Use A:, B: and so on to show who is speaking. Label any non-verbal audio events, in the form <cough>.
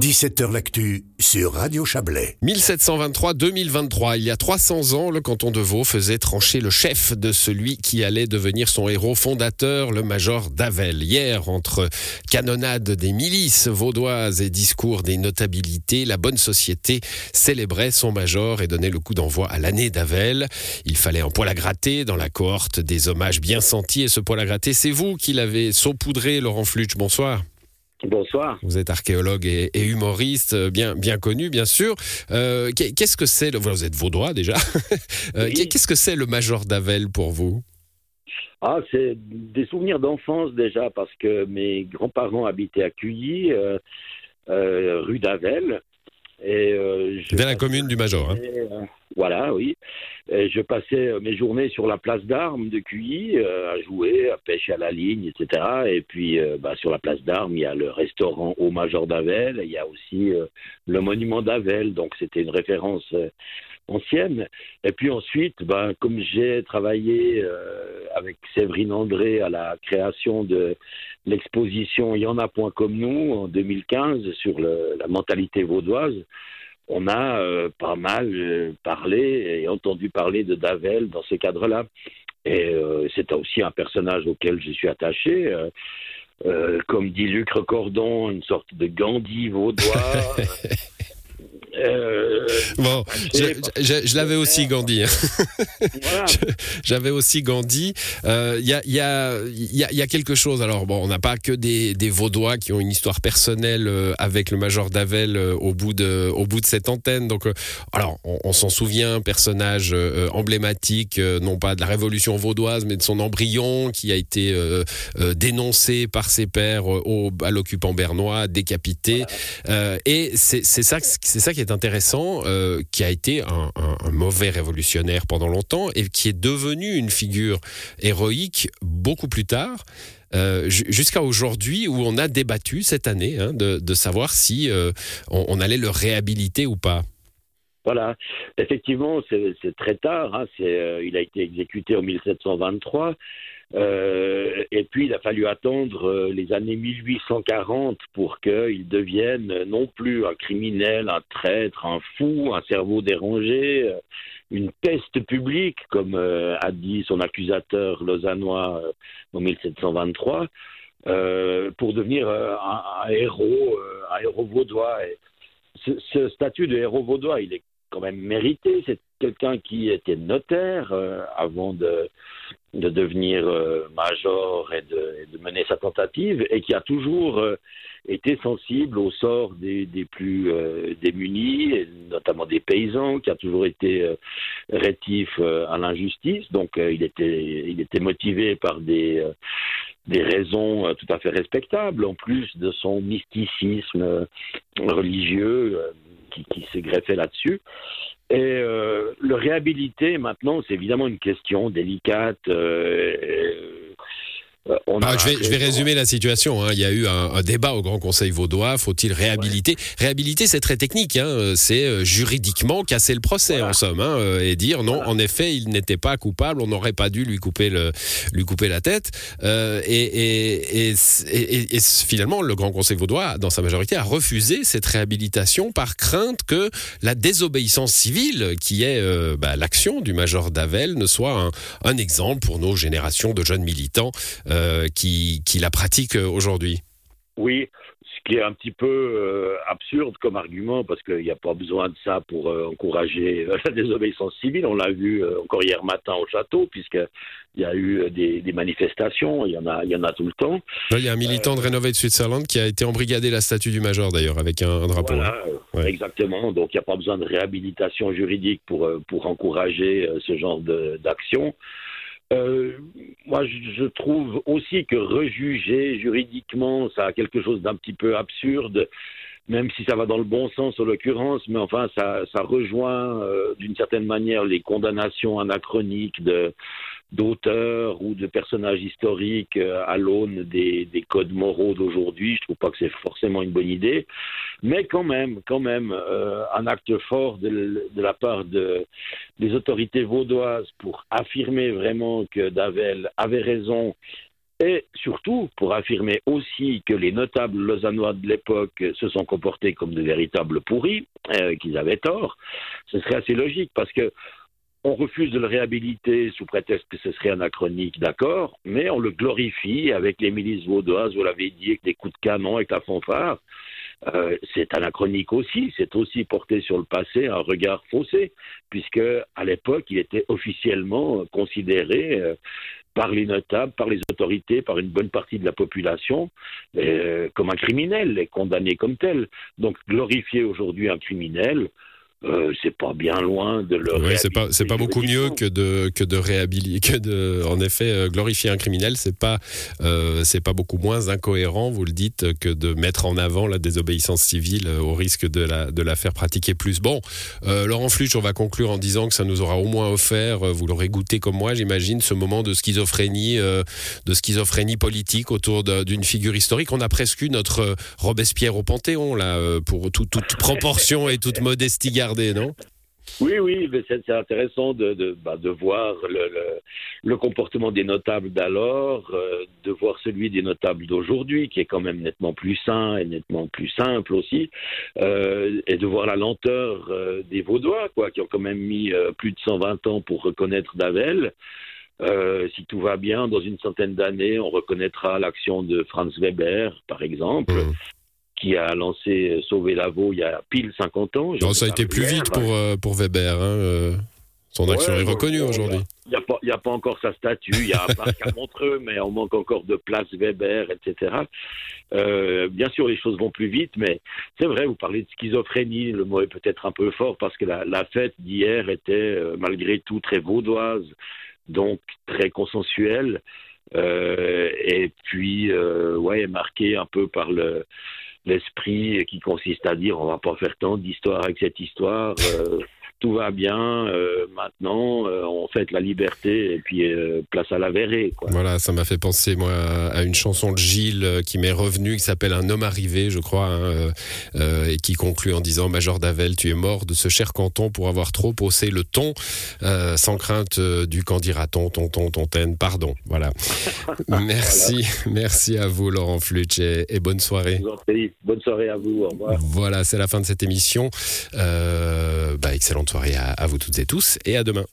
A: 17h L'actu sur Radio Chablais.
B: 1723-2023, il y a 300 ans, le canton de Vaud faisait trancher le chef de celui qui allait devenir son héros fondateur, le major Davel. Hier, entre canonnade des milices vaudoises et discours des notabilités, la bonne société célébrait son major et donnait le coup d'envoi à l'année d'Avel. Il fallait un poil à gratter dans la cohorte des hommages bien sentis et ce poil à gratter, c'est vous qui l'avez saupoudré, Laurent Flutsch. Bonsoir.
C: Bonsoir.
B: Vous êtes archéologue et, humoriste, euh, bien, bien connu, bien sûr. Euh, qu'est-ce que c'est, vous êtes vaudois déjà, <laughs> euh, qu'est-ce que c'est le Major d'Avel pour vous?
C: Ah, c'est des souvenirs d'enfance déjà, parce que mes grands-parents habitaient à Cuilly, rue d'Avel.
B: Et, je Vers la commune du Major. Hein.
C: Voilà, oui. je passais mes journées sur la place d'armes de Cuilly euh, à jouer, à pêcher à la ligne, etc. Et puis euh, bah, sur la place d'armes, il y a le restaurant au Major d'Avel, il y a aussi euh, le monument d'Avel, donc c'était une référence ancienne. Et puis ensuite, bah, comme j'ai travaillé avec Séverine André à la création de l'exposition Il y en a point comme nous en 2015 sur la mentalité vaudoise, on a euh, pas mal euh, parlé et entendu parler de Davel dans ce cadre-là. Et euh, c'est aussi un personnage auquel je suis attaché. comme dit Luc Recordon, une sorte de Gandhi vaudois. <laughs>
B: Euh, bon, je, l'avais aussi Gandhi. Hein. <laughs> J'avais aussi Gandhi. Il euh, y, a, y, a, y, a, quelque chose. Alors bon, on n'a pas que des, des, Vaudois qui ont une histoire personnelle euh, avec le Major Davel au bout de au bout de cette antenne. Donc, alors on, s'en souvient, personnage emblématique, non pas de la Révolution vaudoise, mais de son embryon qui a été dénoncé par ses pairs au, à l'occupant bernois, décapité. et c'est ça, c'est ça qui est intéressant, euh, qui a été un, mauvais révolutionnaire pendant longtemps et qui est devenu une figure héroïque beaucoup plus tard. Euh, jusqu'à aujourd'hui où on a débattu cette année hein, de, savoir si euh, on, allait le réhabiliter ou pas.
C: Voilà, effectivement, c'est très tard. Hein. il a été exécuté en 1723. Euh, et puis, il a fallu attendre euh, les années 1840 pour qu'il devienne non plus un criminel, un traître, un fou, un cerveau dérangé, euh, une peste publique, comme a dit son accusateur lausannois en 1723, pour devenir un, héros, un héros vaudois. Ce, statut de héros vaudois, il est quand même mérité. C'est quelqu'un qui était notaire avant de de devenir euh, major et de, de, mener sa tentative et qui a toujours euh, été sensible au sort des, des plus euh, démunis, notamment des paysans, qui a toujours été rétif à l'injustice. Donc il, était, il était motivé par des, des raisons tout à fait respectables, en plus de son mysticisme religieux qui, s'est greffé là-dessus. Et euh, le réhabiliter maintenant, c'est évidemment une question délicate. Euh,
B: euh, ah, je, vais, résumer la situation. Hein. Il y a eu un, débat au Grand Conseil vaudois. Faut-il réhabiliter? Réhabiliter, c'est très technique. Hein. C'est euh, juridiquement casser le procès, en somme, hein, euh, et dire non, en effet, il n'était pas coupable. On n'aurait pas dû lui couper, le, lui couper la tête. et, finalement, le Grand Conseil vaudois, dans sa majorité, a refusé cette réhabilitation par crainte que la désobéissance civile, qui est bah, l'action du major Davel, ne soit un, un, exemple pour nos générations de jeunes militants. Euh, qui, la pratique euh, aujourd'hui.
C: Oui, ce qui est un petit peu euh, absurde comme argument, parce qu'il n'y a pas besoin de ça pour encourager <laughs> la désobéissance civile. On l'a vu encore hier matin au château, puisqu'il y a eu des, manifestations, il y, en a, il y en a tout le temps.
B: Il y a un militant de Renovate Switzerland qui a été embrigadé la statue du Major d'ailleurs, avec un, drapeau.
C: Voilà, hein. exactement. Donc il n'y a pas besoin de réhabilitation juridique pour, pour encourager ce genre d'action. Euh, moi, je trouve aussi que rejuger juridiquement, ça a quelque chose d'un petit peu absurde, même si ça va dans le bon sens en l'occurrence, mais enfin, ça, ça rejoint euh, d'une certaine manière les condamnations anachroniques d'auteurs ou de personnages historiques euh, à l'aune des, des, codes moraux d'aujourd'hui. Je trouve pas que c'est forcément une bonne idée, mais quand même, quand même, euh, un acte fort de, de la part de, des autorités vaudoises pour affirmer vraiment que Davel avait raison et surtout pour affirmer aussi que les notables lausannois de l'époque se sont comportés comme de véritables pourris, euh, qu'ils avaient tort, ce serait assez logique parce que on refuse de le réhabiliter sous prétexte que ce serait anachronique, d'accord, mais on le glorifie avec les milices vaudoises, vous l'avez dit, avec des coups de canon, avec la fanfare. Euh, c'est anachronique aussi, c'est aussi porté sur le passé un regard faussé, puisque à l'époque, il était officiellement considéré euh, par les notables, par les autorités, par une bonne partie de la population, euh, comme un criminel et condamné comme tel. Donc glorifier aujourd'hui un criminel, euh, c'est pas bien loin de le.
B: Oui, c'est pas beaucoup mieux que de que de réhabiliter que de en effet euh, glorifier un criminel. C'est pas euh, c'est pas beaucoup moins incohérent, vous le dites, que de mettre en avant la désobéissance civile au risque de la de la faire pratiquer plus. Bon, Laurent Fluch, on va conclure en disant que ça nous aura au moins offert, vous l'aurez goûté comme moi, j'imagine, ce moment de schizophrénie de schizophrénie politique autour d'une figure historique. On a presque eu notre Robespierre au Panthéon là pour toute proportion et toute modestie non?
C: Oui, oui, mais c'est intéressant de, de, bah, de voir le, le, comportement des notables d'alors, euh, de voir celui des notables d'aujourd'hui, qui est quand même nettement plus sain et nettement plus simple aussi, euh, et de voir la lenteur euh, des Vaudois, quoi, qui ont quand même mis plus de 120 ans pour reconnaître Davel. si tout va bien, dans une centaine d'années, on reconnaîtra l'action de Franz Weber, par exemple. Mmh qui a lancé Sauver Lavaux il y a pile 50 ans.
B: Non, ça a été plus vite pour, euh, pour Weber. Hein, euh. Son action est reconnue aujourd'hui.
C: Il n'y a, a, pas encore sa statue, il y a un parc à Montreux, <laughs> mais on manque encore de place Weber, etc. Euh, bien sûr, les choses vont plus vite, mais c'est vrai, vous parlez de schizophrénie, le mot est peut-être un peu fort parce que la, la fête d'hier était malgré tout très vaudoise, donc très consensuelle, et puis, ouais, marquée un peu par le l'esprit qui consiste à dire on va pas faire tant d'histoire avec cette histoire. Euh, tout va bien, euh, maintenant euh, on fête la liberté et puis place à la verrée.
B: Voilà, ça m'a fait penser moi à une chanson de Gilles qui m'est revenue, qui s'appelle Un homme arrivé, je crois, hein, et qui conclut en disant Major Davel, tu es mort de ce cher canton pour avoir trop haussé le ton, sans crainte du qu'en dira-t-on, tonton, tontaine, pardon. Voilà. <laughs> merci, merci à vous Laurent Flutch et, bonne soirée.
C: Bonne soirée à vous, au revoir.
B: Voilà, c'est la fin de cette émission. Bah, excellente soirée à, à vous toutes et tous et à demain.